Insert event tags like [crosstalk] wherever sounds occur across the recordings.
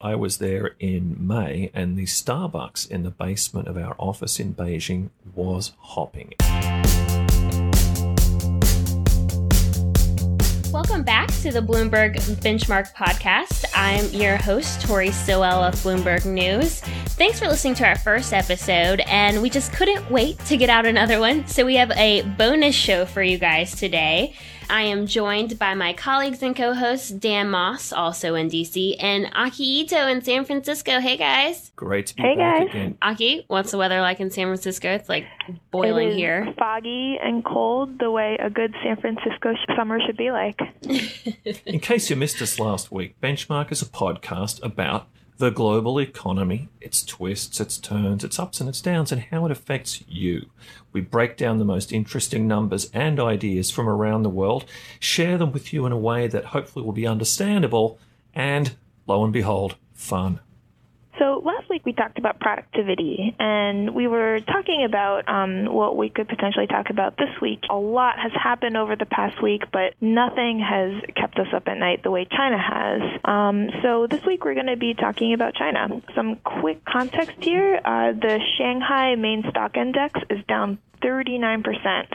I was there in May, and the Starbucks in the basement of our office in Beijing was hopping. Welcome back to the Bloomberg Benchmark Podcast. I'm your host, Tori Stilwell of Bloomberg News. Thanks for listening to our first episode, and we just couldn't wait to get out another one. So, we have a bonus show for you guys today. I am joined by my colleagues and co hosts, Dan Moss, also in DC, and Aki Ito in San Francisco. Hey, guys. Great to be Hey, back guys. again. Aki, what's the weather like in San Francisco? It's like boiling it is here. foggy and cold, the way a good San Francisco sh- summer should be like. In case you missed us last week, Benchmark is a podcast about the global economy, its twists, its turns, its ups and its downs, and how it affects you. We break down the most interesting numbers and ideas from around the world, share them with you in a way that hopefully will be understandable, and lo and behold, fun. So last week we talked about productivity, and we were talking about um, what we could potentially talk about this week. A lot has happened over the past week, but nothing has kept us up at night the way China has. Um, so this week we're going to be talking about China. Some quick context here: uh, the Shanghai Main Stock Index is down 39%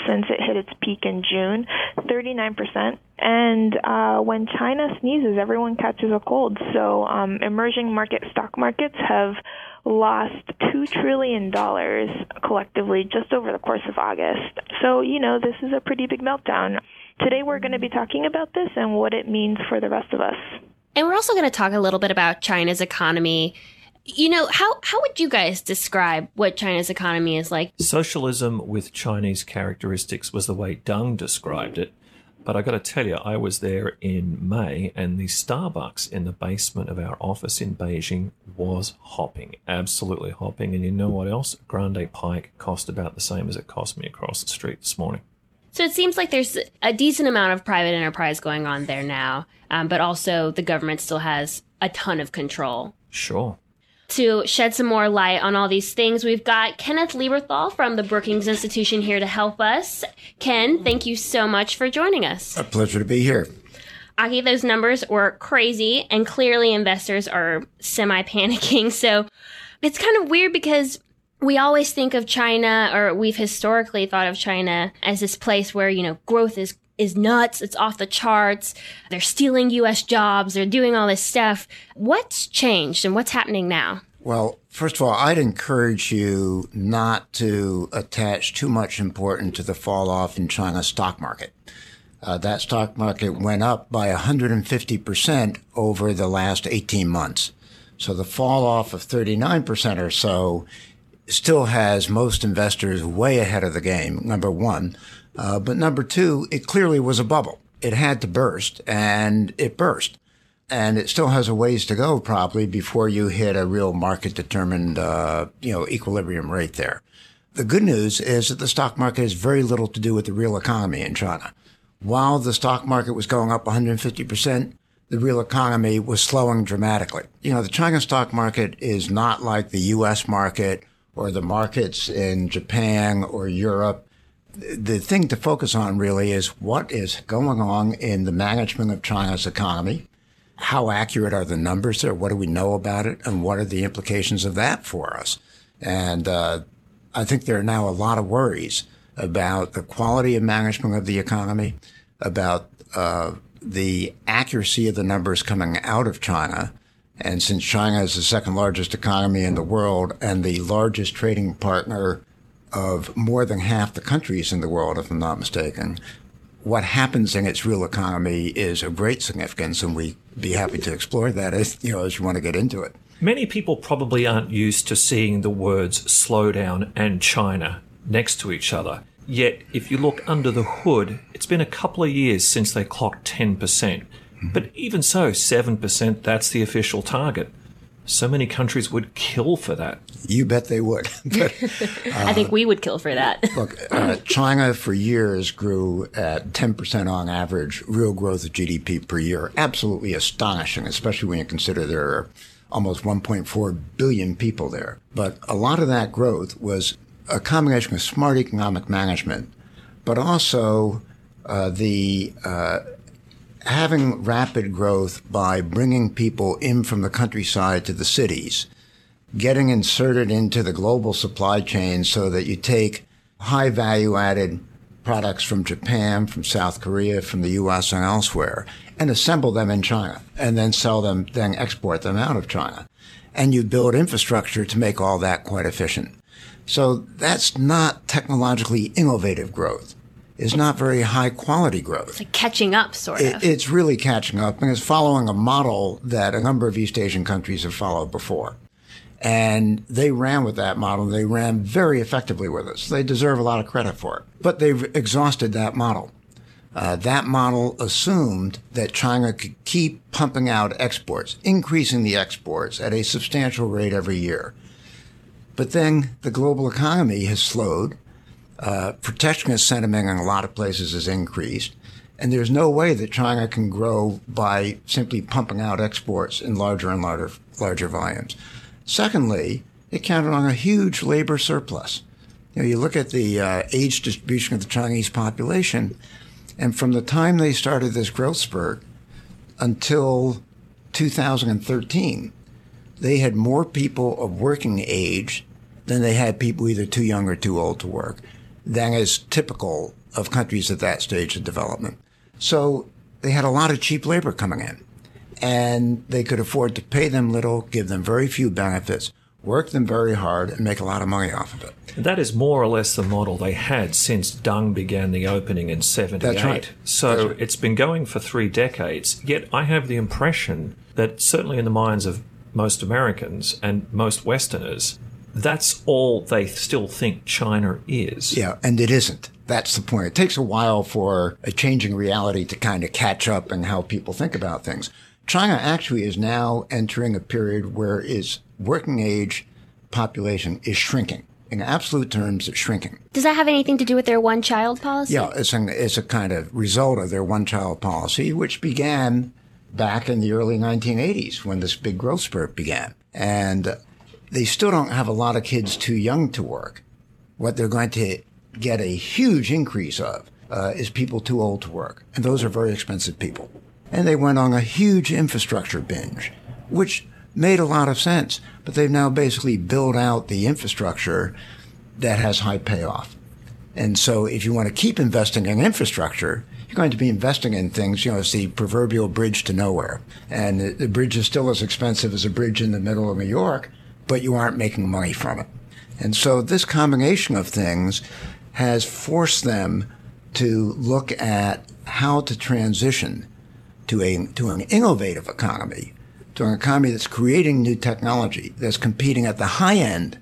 since it hit its peak in June. 39%. And uh, when China sneezes, everyone catches a cold. So um, emerging market stock markets have lost $2 trillion collectively just over the course of August. So, you know, this is a pretty big meltdown. Today we're going to be talking about this and what it means for the rest of us. And we're also going to talk a little bit about China's economy. You know, how, how would you guys describe what China's economy is like? Socialism with Chinese characteristics was the way Deng described it. But I got to tell you, I was there in May, and the Starbucks in the basement of our office in Beijing was hopping, absolutely hopping. And you know what else? Grande Pike cost about the same as it cost me across the street this morning. So it seems like there's a decent amount of private enterprise going on there now, um, but also the government still has a ton of control. Sure. To shed some more light on all these things, we've got Kenneth Lieberthal from the Brookings Institution here to help us. Ken, thank you so much for joining us. A pleasure to be here. Aki, those numbers were crazy, and clearly investors are semi panicking. [laughs] So it's kind of weird because we always think of China, or we've historically thought of China as this place where, you know, growth is is nuts. It's off the charts. They're stealing US jobs. They're doing all this stuff. What's changed and what's happening now? Well, first of all, I'd encourage you not to attach too much importance to the fall off in China's stock market. Uh, that stock market went up by 150% over the last 18 months. So the fall off of 39% or so still has most investors way ahead of the game, number one. Uh, but number two, it clearly was a bubble. It had to burst, and it burst. And it still has a ways to go, probably, before you hit a real market determined, uh, you know, equilibrium rate there. The good news is that the stock market has very little to do with the real economy in China. While the stock market was going up 150%, the real economy was slowing dramatically. You know, the China stock market is not like the US market or the markets in Japan or Europe. The thing to focus on really is what is going on in the management of China's economy. How accurate are the numbers there? What do we know about it? And what are the implications of that for us? And uh, I think there are now a lot of worries about the quality of management of the economy, about uh, the accuracy of the numbers coming out of China. And since China is the second largest economy in the world and the largest trading partner of more than half the countries in the world, if I'm not mistaken, what happens in its real economy is of great significance, and we'd be happy to explore that as you know as you want to get into it. Many people probably aren't used to seeing the words slowdown and China next to each other. Yet, if you look under the hood, it's been a couple of years since they clocked 10%. But even so, 7%, that's the official target. So many countries would kill for that. You bet they would. [laughs] but [laughs] I think we would kill for that. look, uh, China for years grew at 10% on average, real growth of GDP per year. Absolutely astonishing, especially when you consider there are almost 1.4 billion people there. But a lot of that growth was a combination of smart economic management, but also uh, the uh, having rapid growth by bringing people in from the countryside to the cities, getting inserted into the global supply chain so that you take high value added products from Japan, from South Korea, from the US and elsewhere, and assemble them in China and then sell them, then export them out of China. And you build infrastructure to make all that quite efficient. So that's not technologically innovative growth. It's not very high quality growth. It's like catching up, sort It, of. it's really catching up and it's following a model that a number of East Asian countries have followed before. And they ran with that model. They ran very effectively with us. They deserve a lot of credit for it. But they've exhausted that model. Uh, that model assumed that China could keep pumping out exports, increasing the exports at a substantial rate every year. But then the global economy has slowed. Uh, protectionist sentiment in a lot of places has increased. And there's no way that China can grow by simply pumping out exports in larger and larger, larger volumes. Secondly, it counted on a huge labor surplus. You know, you look at the uh, age distribution of the Chinese population, and from the time they started this growth spurt until 2013, they had more people of working age than they had people either too young or too old to work. That is typical of countries at that stage of development. So they had a lot of cheap labor coming in and they could afford to pay them little, give them very few benefits, work them very hard, and make a lot of money off of it. That is more or less the model they had since Deng began the opening in 78. That's right. So That's it's been going for three decades. Yet I have the impression that certainly in the minds of most Americans and most Westerners, that's all they still think China is. Yeah, and it isn't. That's the point. It takes a while for a changing reality to kind of catch up and how people think about things. China actually is now entering a period where its working age population is shrinking. In absolute terms, it's shrinking. Does that have anything to do with their one child policy? Yeah, it's, an, it's a kind of result of their one child policy, which began back in the early 1980s when this big growth spurt began. And they still don't have a lot of kids too young to work. What they're going to get a huge increase of uh, is people too old to work. And those are very expensive people. And they went on a huge infrastructure binge, which made a lot of sense. But they've now basically built out the infrastructure that has high payoff. And so if you want to keep investing in infrastructure, you're going to be investing in things, you know, it's the proverbial bridge to nowhere. And the, the bridge is still as expensive as a bridge in the middle of New York, but you aren't making money from it. And so this combination of things has forced them to look at how to transition to a to an innovative economy, to an economy that's creating new technology, that's competing at the high end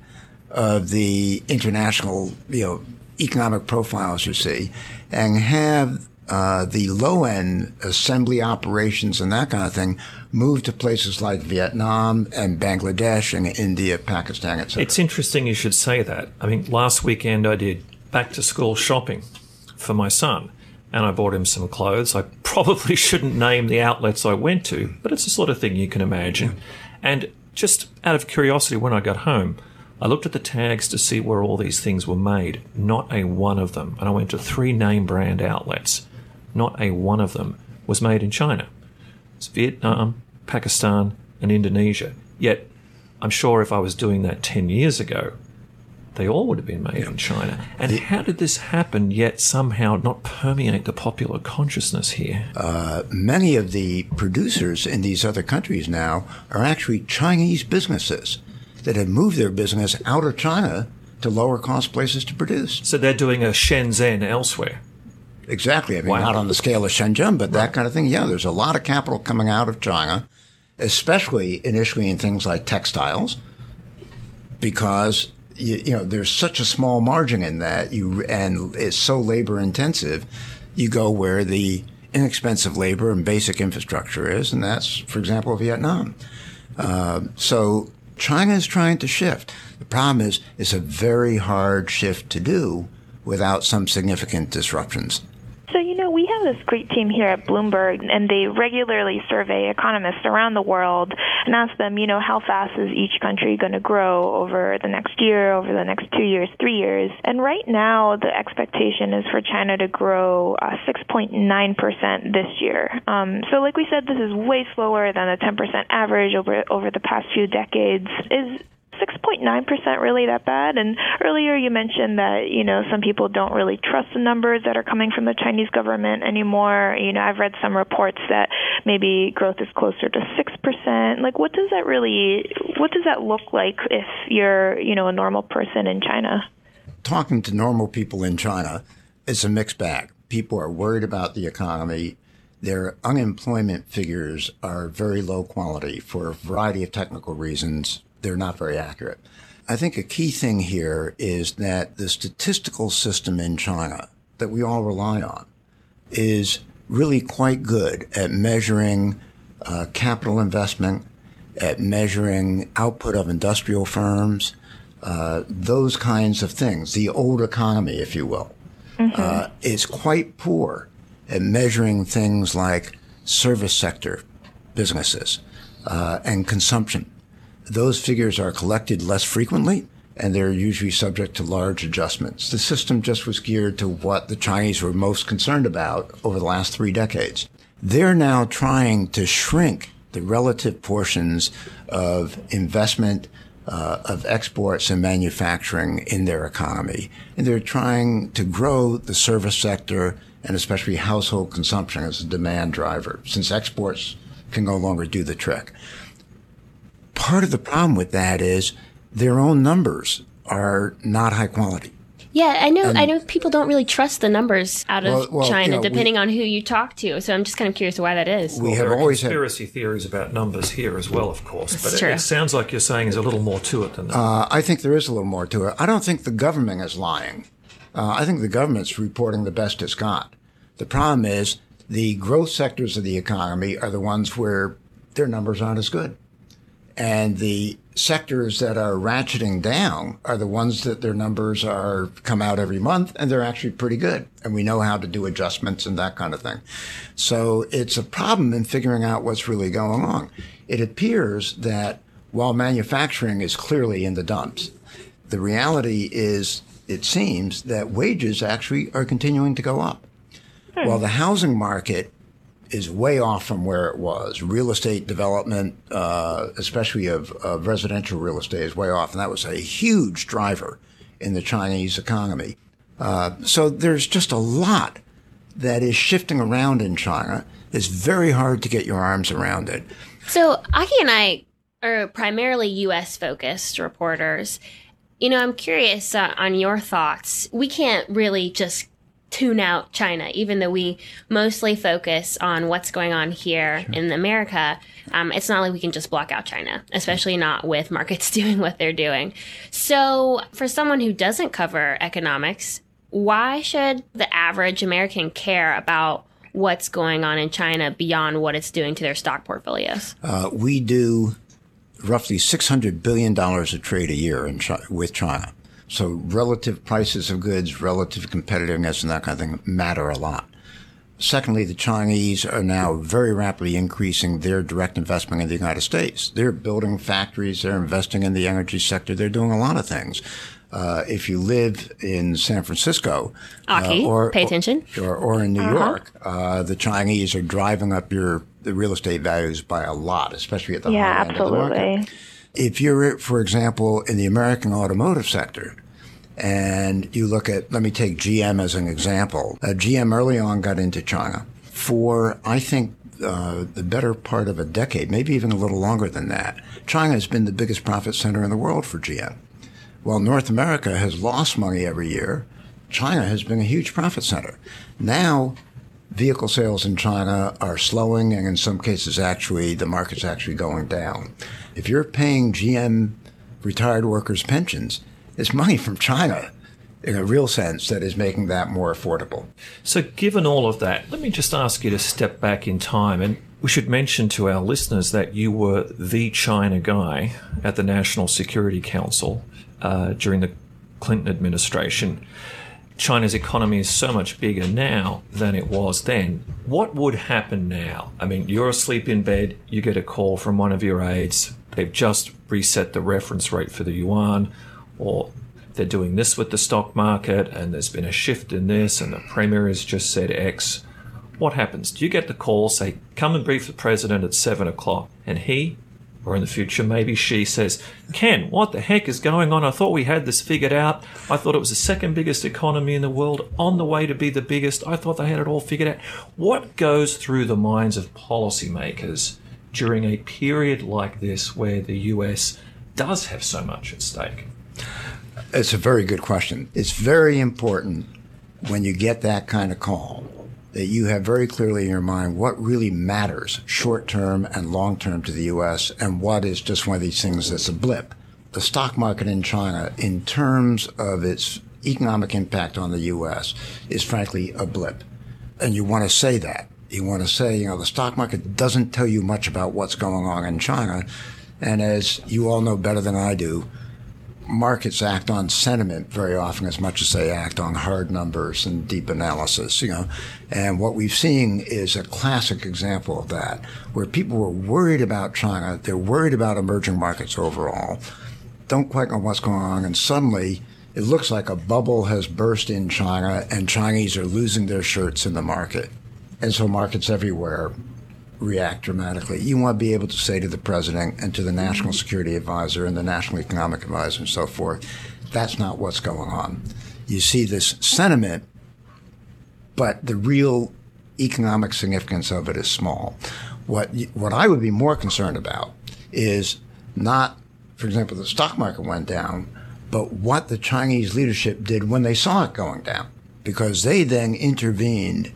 of the international, you know, economic profiles you see, and have uh, the low end assembly operations and that kind of thing moved to places like Vietnam and Bangladesh and India, Pakistan, etc. It's interesting you should say that. I mean, last weekend I did back to school shopping for my son and I bought him some clothes. I [laughs] probably shouldn't name the outlets I went to, but it's the sort of thing you can imagine. And just out of curiosity, when I got home, I looked at the tags to see where all these things were made. Not a one of them. And I went to three name brand outlets. Not a one of them was made in China. It's Vietnam, Pakistan, and Indonesia. Yet, I'm sure if I was doing that 10 years ago, they all would have been made in China. And how did this happen, yet somehow not permeate the popular consciousness here? Uh, many of the producers in these other countries now are actually Chinese businesses that have moved their business out of China to lower cost places to produce. so they're doing a Shenzhen elsewhere. Exactly. I mean, Wow. not on the scale of Shenzhen, but that kind of thing. Yeah, there's a lot of capital coming out of China, especially initially in things like textiles, because you, you know there's such a small margin in that you and it's so labor intensive. You go where the inexpensive labor and basic infrastructure is, and that's, for example, Vietnam. Uh, so China is trying to shift. The problem is it's a very hard shift to do without some significant disruptions. So, you know, we have this great team here at Bloomberg, and they regularly survey economists around the world and ask them, you know, how fast is each country going to grow over the next year, over the next two years, three years. And right now, the expectation is for China to grow uh, 6.9% this year. Um, so, like we said, this is way slower than the 10% average over over the past few decades. Is 6.9% really that bad? And earlier you mentioned that, you know, some people don't really trust the numbers that are coming from the Chinese government anymore. You know, I've read some reports that maybe growth is closer to 6%. Like what does that really what does that look like if you're, you know, a normal person in China? Talking to normal people in China, it's a mixed bag. People are worried about the economy. Their unemployment figures are very low quality for a variety of technical reasons they're not very accurate. I think a key thing here is that the statistical system in China that we all rely on is really quite good at measuring uh, capital investment, at measuring output of industrial firms, uh, those kinds of things. The old economy, if you will, mm-hmm. uh, is quite poor at measuring things like service sector businesses uh, and consumption those figures are collected less frequently and they're usually subject to large adjustments. The system just was geared to what the Chinese were most concerned about over the last three decades. They're now trying to shrink the relative portions of investment, uh, of exports and manufacturing in their economy. And they're trying to grow the service sector and especially household consumption as a demand driver, since exports can no longer do the trick part of the problem with that is their own numbers are not high quality. Yeah, I know. And, I know people don't really trust the numbers out of well, well, China, you know, depending we, on who you talk to. So I'm just kind of curious why that is. We well, have always conspiracy had, theories about numbers here as well, of course. But it, it, sounds like you're saying there's a little more to it than that. Uh, I think there is a little more to it. I don't think the government is lying. Uh, I think the government's reporting the best it's got. The problem is the growth sectors of the economy are the ones where their numbers aren't as good. And the sectors that are ratcheting down are the ones that their numbers are come out every month and they're actually pretty good. And we know how to do adjustments and that kind of thing. So it's a problem in figuring out what's really going on. It appears that while manufacturing is clearly in the dumps, the reality is it seems that wages actually are continuing to go up. Hmm. While the housing market is way off from where it was. Real estate development, uh, especially of, of, residential real estate, is way off, and that was a huge driver in the Chinese economy. Uh, so there's just a lot that is shifting around in China. It's very hard to get your arms around it. So Aki and I are primarily U.S. focused reporters. You know, I'm curious uh, on your thoughts. We can't really just tune out China, even though we mostly focus on what's going on here sure. in America. Um, it's not like we can just block out China, especially not with [laughs] markets [laughs] doing what they're doing. So, for someone who doesn't cover economics, why should the average American care about what's going on in China beyond what it's doing to their stock portfolios? Uh, we do roughly $600 billion of trade a year in China, with China. So relative prices of goods, relative competitiveness, and that kind of thing matter a lot. Secondly, the Chinese are now very rapidly increasing their direct investment in the United States. They're building factories, they're investing in the energy sector, they're doing a lot of things. Uh, if you live in San Francisco, Aki, uh, or pay attention, or, or in New uh-huh. York, uh, the Chinese are driving up your the real estate values by a lot, especially at the yeah, high end absolutely. of the market. If you're, for example, in the American automotive sector, and you look at, let me take GM as an example. Uh, GM early on got into China for, I think, uh, the better part of a decade, maybe even a little longer than that. China has been the biggest profit center in the world for GM. While North America has lost money every year, China has been a huge profit center. Now, vehicle sales in China are slowing, and in some cases, actually, the market's actually going down. If you're paying GM retired workers' pensions, it's money from China in a real sense that is making that more affordable. So, given all of that, let me just ask you to step back in time. And we should mention to our listeners that you were the China guy at the National Security Council uh, during the Clinton administration. China's economy is so much bigger now than it was then. What would happen now? I mean, you're asleep in bed, you get a call from one of your aides. They've just reset the reference rate for the yuan, or they're doing this with the stock market, and there's been a shift in this, and the premier has just said X. What happens? Do you get the call, say, come and brief the president at seven o'clock, and he or in the future, maybe she says, Ken, what the heck is going on? I thought we had this figured out. I thought it was the second biggest economy in the world, on the way to be the biggest. I thought they had it all figured out. What goes through the minds of policymakers during a period like this where the US does have so much at stake? It's a very good question. It's very important when you get that kind of call that you have very clearly in your mind what really matters short term and long term to the U.S. and what is just one of these things that's a blip. The stock market in China, in terms of its economic impact on the U.S., is frankly a blip. And you want to say that. You want to say, you know, the stock market doesn't tell you much about what's going on in China. And as you all know better than I do, markets act on sentiment very often as much as they act on hard numbers and deep analysis, you know. And what we've seen is a classic example of that, where people were worried about China, they're worried about emerging markets overall, don't quite know what's going on, and suddenly it looks like a bubble has burst in China and Chinese are losing their shirts in the market. And so markets everywhere react dramatically. You want to be able to say to the president and to the national security advisor and the national economic advisor and so forth, that's not what's going on. You see this sentiment, but the real economic significance of it is small. What what I would be more concerned about is not, for example, the stock market went down, but what the Chinese leadership did when they saw it going down, because they then intervened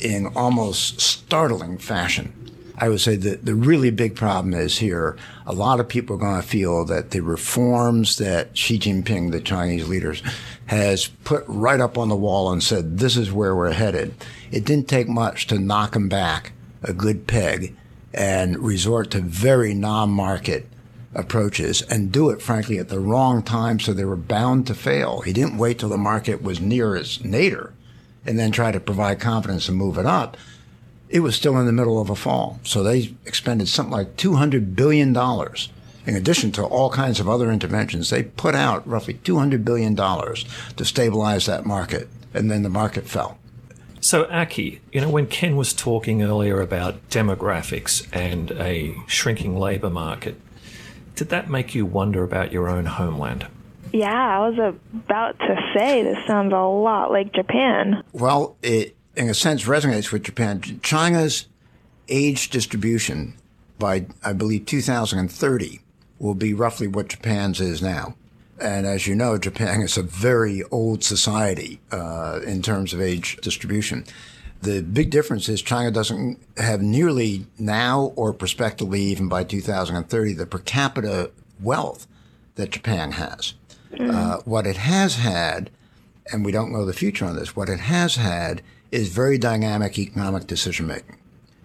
in almost startling fashion I would say that the really big problem is here. A lot of people are going to feel that the reforms that Xi Jinping, the Chinese leaders, has put right up on the wall and said, this is where we're headed. It didn't take much to knock him back a good peg and resort to very non-market approaches and do it, frankly, at the wrong time. So they were bound to fail. He didn't wait till the market was near its nadir and then try to provide confidence and move it up it was still in the middle of a fall. So they expended something like $200 billion. In addition to all kinds of other interventions, they put out roughly $200 billion to stabilize that market. And then the market fell. So, Aki, you know, when Ken was talking earlier about demographics and a shrinking labour market, did that make you wonder about your own homeland? Yeah, I was about to say this sounds a lot like Japan. Well, it in a sense, resonates with Japan. China's age distribution by, I believe, 2030 will be roughly what Japan's is now. And as you know, Japan is a very old society uh, in terms of age distribution. The big difference is China doesn't have nearly now or prospectively, even by 2030, the per capita wealth that Japan has. Mm. Uh, what it has had, and we don't know the future on this, what it has had is very dynamic economic decision making.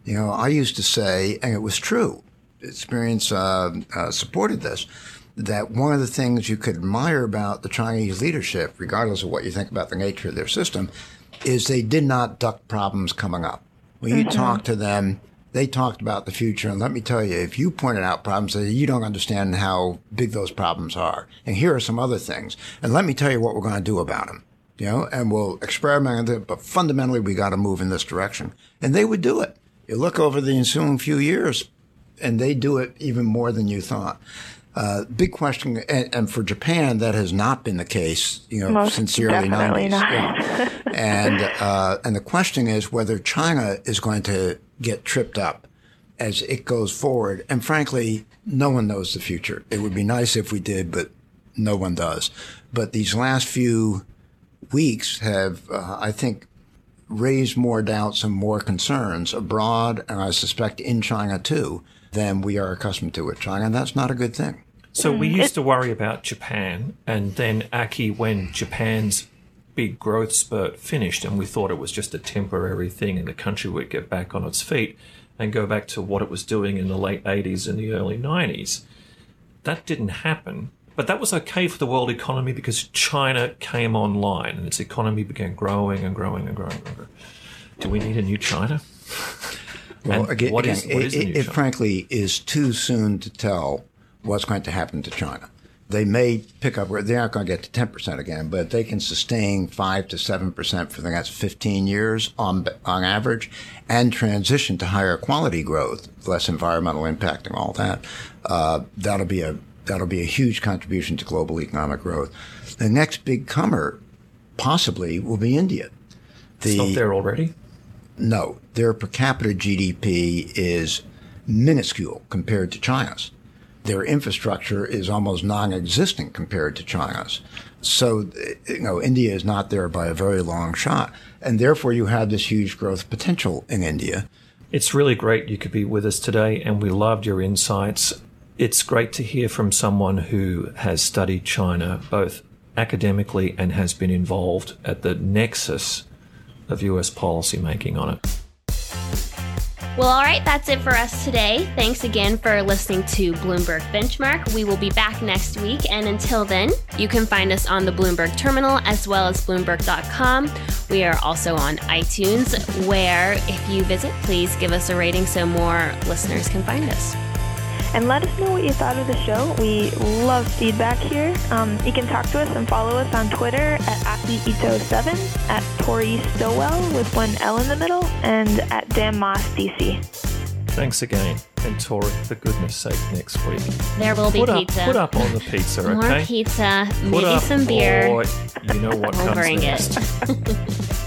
You know, I used to say, and it was true, experience uh, uh, supported this, that one of the things you could admire about the Chinese leadership, regardless of what you think about the nature of their system, is they did not duck problems coming up. When you mm-hmm. talk to them, they talked about the future. And let me tell you, if you pointed out problems, that you don't understand how big those problems are. And here are some other things. And let me tell you what we're going to do about them you know, and we'll experiment with it, but fundamentally we got to move in this direction. And they would do it. You look over the ensuing few years, and they do it even more than you thought. Uh, big question, and, and, for Japan, that has not been the case, you know, Most since the early '90s. Yeah. [laughs] and uh, and the question is whether China is going to get tripped up as it goes forward. And frankly, no one knows the future. It would be nice if we did, but no one does. But these last few weeks have, uh, I think, raised more doubts and more concerns abroad, and I suspect in China too, than we are accustomed to with China, and that's not a good thing. So we used to worry about Japan, and then Aki, when Japan's big growth spurt finished, and we thought it was just a temporary thing, and the country would get back on its feet and go back to what it was doing in the late 80s and the early 90s. That didn't happen But that was okay for the world economy because China came online and its economy began growing and growing and growing. And growing. Do we need a new China? Well, And again, again, is- what is it, it frankly is too soon to tell what's going to happen to China. They may pick up, where they're not going to get to 10% again, but they can sustain 5 to 7% for the next 15 years on, on average and transition to higher quality growth, less environmental impact and all that. Uh, that'll be a, that'll be a huge contribution to global economic growth. The next big comer possibly will be India. It's not there already. No, their per capita GDP is minuscule compared to China's. Their infrastructure is almost non-existent compared to China's. So, you know, India is not there by a very long shot. And therefore you have this huge growth potential in India. It's really great you could be with us today, and we loved your insights. It's great to hear from someone who has studied China both academically and has been involved at the nexus of US policy making on it. Well, all right, that's it for us today. Thanks again for listening to Bloomberg Benchmark. We will be back next week, and until then, you can find us on the Bloomberg Terminal as well as Bloomberg.com. We are also on iTunes, where if you visit, please give us a rating so more listeners can find us. And let us know what you thought of the show. We love feedback here. Um, you can talk to us and follow us on Twitter at AkiIto7, at Tori Stilwell with one L in the middle, and at Dan Moss DC. Thanks again. And Tori, for goodness sake, next week. There will be Put up, pizza. put up on the pizza, More okay? pizza, Put maybe up, some beer. boy. You know what We'll comes bring it. next. [laughs]